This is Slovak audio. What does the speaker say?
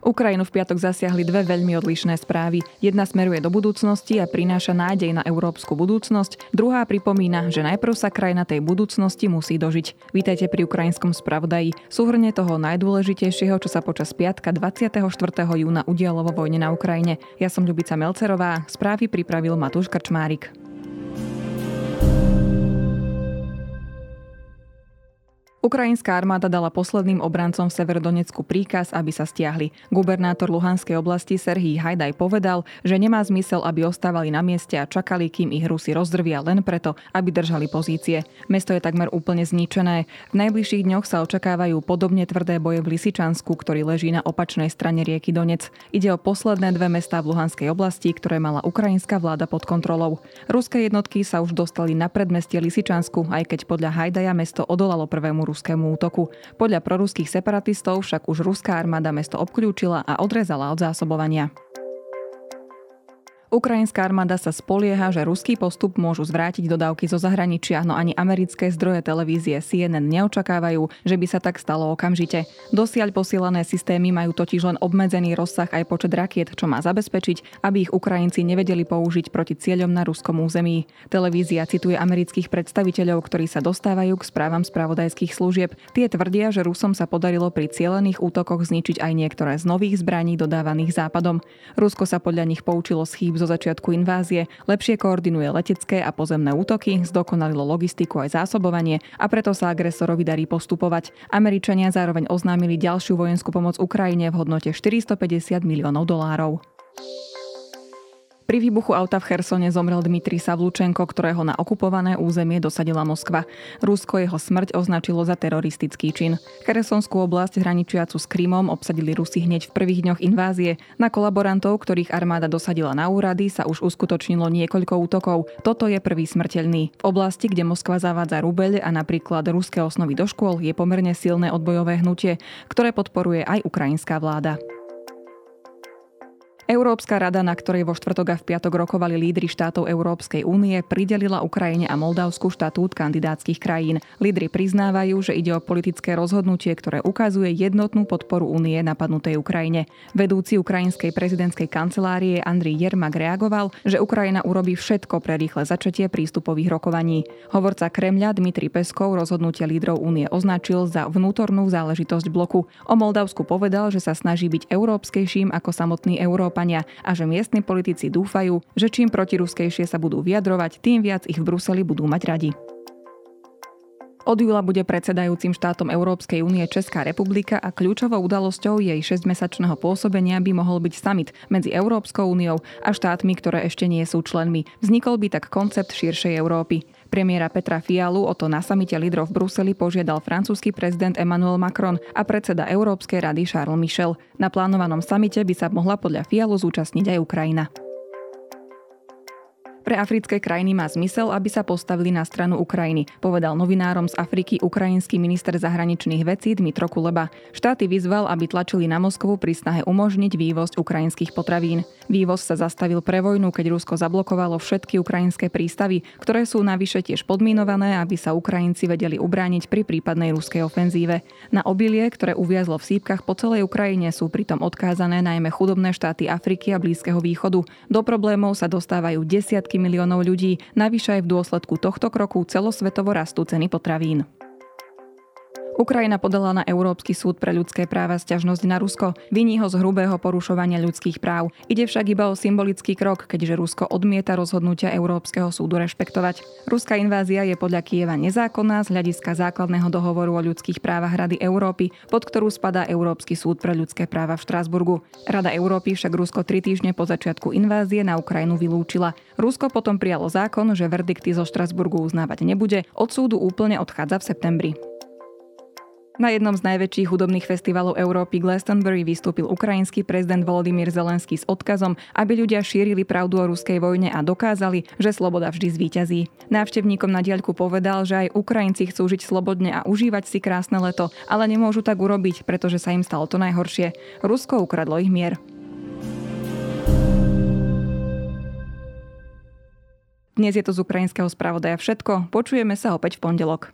Ukrajinu v piatok zasiahli dve veľmi odlišné správy. Jedna smeruje do budúcnosti a prináša nádej na európsku budúcnosť, druhá pripomína, že najprv sa krajina tej budúcnosti musí dožiť. Vítajte pri ukrajinskom spravodaji. Súhrne toho najdôležitejšieho, čo sa počas piatka 24. júna udialo vo vojne na Ukrajine. Ja som Ľubica Melcerová, správy pripravil Matúš Krčmárik. Ukrajinská armáda dala posledným obrancom v Severodonecku príkaz, aby sa stiahli. Gubernátor Luhanskej oblasti Serhii Hajdaj povedal, že nemá zmysel, aby ostávali na mieste a čakali, kým ich Rusi rozdrvia len preto, aby držali pozície. Mesto je takmer úplne zničené. V najbližších dňoch sa očakávajú podobne tvrdé boje v Lisičansku, ktorý leží na opačnej strane rieky Donec. Ide o posledné dve mestá v Luhanskej oblasti, ktoré mala ukrajinská vláda pod kontrolou. Ruské jednotky sa už dostali na predmestie Lisičansku, aj keď podľa Hajdaja mesto odolalo prvému ruskému útoku. Podľa proruských separatistov však už ruská armáda mesto obklúčila a odrezala od zásobovania. Ukrajinská armáda sa spolieha, že ruský postup môžu zvrátiť dodávky zo zahraničia, no ani americké zdroje televízie CNN neočakávajú, že by sa tak stalo okamžite. Dosiaľ posielané systémy majú totiž len obmedzený rozsah aj počet rakiet, čo má zabezpečiť, aby ich Ukrajinci nevedeli použiť proti cieľom na ruskom území. Televízia cituje amerických predstaviteľov, ktorí sa dostávajú k správam spravodajských služieb. Tie tvrdia, že Rusom sa podarilo pri cielených útokoch zničiť aj niektoré z nových zbraní dodávaných západom. Rusko sa podľa nich poučilo z chýb zo začiatku invázie, lepšie koordinuje letecké a pozemné útoky, zdokonalilo logistiku aj zásobovanie a preto sa agresorovi darí postupovať. Američania zároveň oznámili ďalšiu vojenskú pomoc Ukrajine v hodnote 450 miliónov dolárov. Pri výbuchu auta v Chersone zomrel Dmitri Savlučenko, ktorého na okupované územie dosadila Moskva. Rusko jeho smrť označilo za teroristický čin. Chersonskú oblasť hraničiacu s Krymom obsadili Rusi hneď v prvých dňoch invázie. Na kolaborantov, ktorých armáda dosadila na úrady, sa už uskutočnilo niekoľko útokov. Toto je prvý smrteľný. V oblasti, kde Moskva zavádza rubeľ a napríklad ruské osnovy do škôl, je pomerne silné odbojové hnutie, ktoré podporuje aj ukrajinská vláda. Európska rada, na ktorej vo štvrtok a v piatok rokovali lídry štátov Európskej únie, pridelila Ukrajine a Moldavsku štatút kandidátskych krajín. Lídry priznávajú, že ide o politické rozhodnutie, ktoré ukazuje jednotnú podporu únie napadnutej Ukrajine. Vedúci ukrajinskej prezidentskej kancelárie Andrii Jermak reagoval, že Ukrajina urobí všetko pre rýchle začatie prístupových rokovaní. Hovorca Kremľa Dmitri Peskov rozhodnutie lídrov únie označil za vnútornú záležitosť bloku. O Moldavsku povedal, že sa snaží byť európskejším ako samotný Európa Európania a že miestni politici dúfajú, že čím protiruskejšie sa budú vyjadrovať, tým viac ich v Bruseli budú mať radi. Od júla bude predsedajúcim štátom Európskej únie Česká republika a kľúčovou udalosťou jej 6-mesačného pôsobenia by mohol byť summit medzi Európskou úniou a štátmi, ktoré ešte nie sú členmi. Vznikol by tak koncept širšej Európy. Premiéra Petra Fialu o to na samite lídrov v Bruseli požiadal francúzsky prezident Emmanuel Macron a predseda Európskej rady Charles Michel. Na plánovanom samite by sa mohla podľa Fialu zúčastniť aj Ukrajina. Pre africké krajiny má zmysel, aby sa postavili na stranu Ukrajiny, povedal novinárom z Afriky ukrajinský minister zahraničných vecí Dmitro Kuleba. Štáty vyzval, aby tlačili na Moskvu pri snahe umožniť vývoz ukrajinských potravín. Vývoz sa zastavil pre vojnu, keď Rusko zablokovalo všetky ukrajinské prístavy, ktoré sú navyše tiež podminované, aby sa Ukrajinci vedeli ubrániť pri prípadnej ruskej ofenzíve. Na obilie, ktoré uviazlo v sípkach po celej Ukrajine, sú pritom odkázané najmä chudobné štáty Afriky a Blízkeho východu. Do problémov sa dostávajú desiatky miliónov ľudí, navyše aj v dôsledku tohto kroku celosvetovo rastú ceny potravín. Ukrajina podala na Európsky súd pre ľudské práva sťažnosť na Rusko. Viní ho z hrubého porušovania ľudských práv. Ide však iba o symbolický krok, keďže Rusko odmieta rozhodnutia Európskeho súdu rešpektovať. Ruská invázia je podľa Kieva nezákonná z hľadiska základného dohovoru o ľudských právach Rady Európy, pod ktorú spadá Európsky súd pre ľudské práva v Štrásburgu. Rada Európy však Rusko tri týždne po začiatku invázie na Ukrajinu vylúčila. Rusko potom prijalo zákon, že verdikty zo Štrasburgu uznávať nebude, od súdu úplne odchádza v septembri. Na jednom z najväčších hudobných festivalov Európy Glastonbury vystúpil ukrajinský prezident Volodymyr Zelenský s odkazom, aby ľudia šírili pravdu o ruskej vojne a dokázali, že sloboda vždy zvíťazí. Návštevníkom na diaľku povedal, že aj Ukrajinci chcú žiť slobodne a užívať si krásne leto, ale nemôžu tak urobiť, pretože sa im stalo to najhoršie. Rusko ukradlo ich mier. Dnes je to z ukrajinského spravodaja všetko. Počujeme sa opäť v pondelok.